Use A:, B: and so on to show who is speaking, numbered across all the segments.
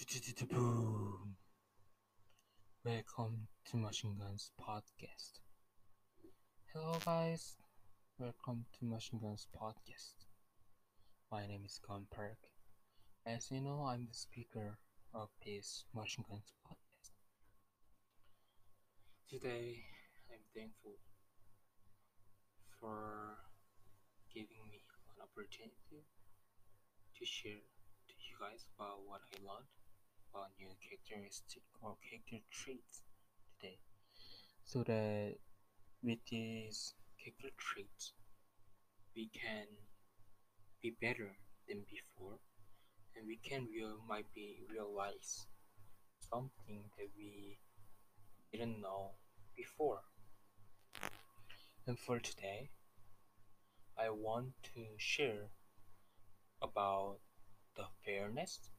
A: Boom. Welcome to Machine Guns Podcast. Hello, guys. Welcome to Machine Guns Podcast. My name is Gun Park. As you know, I'm the speaker of this Machine Guns Podcast. Today, I'm thankful for giving me an opportunity to share to you guys about what I learned about new characteristic or character traits today. So that with these character traits, we can be better than before, and we can real might be realize something that we didn't know before. And for today, I want to share about the fairness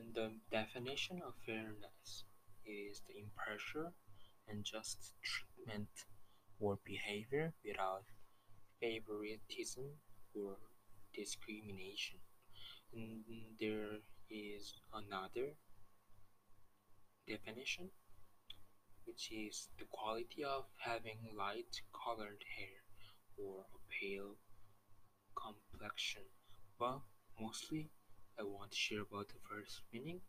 A: and the definition of fairness is the impartial and just treatment or behavior without favoritism or discrimination. And there is another definition, which is the quality of having light colored hair or a pale complexion. But mostly, I want to share about the first meaning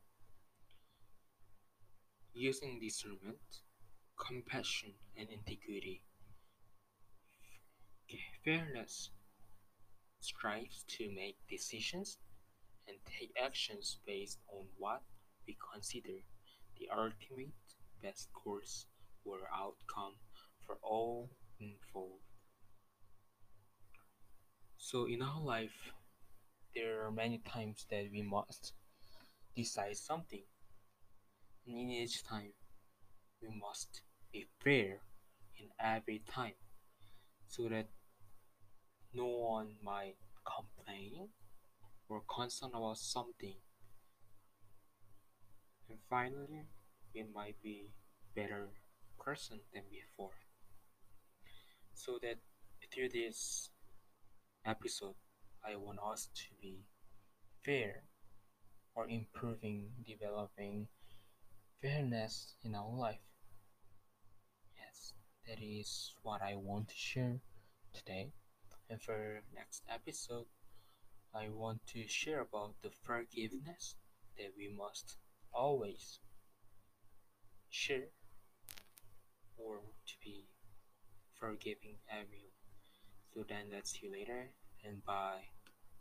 A: using discernment, compassion, and integrity. Fairness strives to make decisions and take actions based on what we consider the ultimate best course or outcome for all involved. So, in our life, there are many times that we must decide something, and in each time, we must be fair in every time so that no one might complain or concern about something. And finally we might be better person than before. So that through this episode i want us to be fair or improving developing fairness in our life. Yes that is what i want to share today. And for next episode i want to share about the forgiveness that we must always share or to be forgiving everyone. So then let's see you later and bye.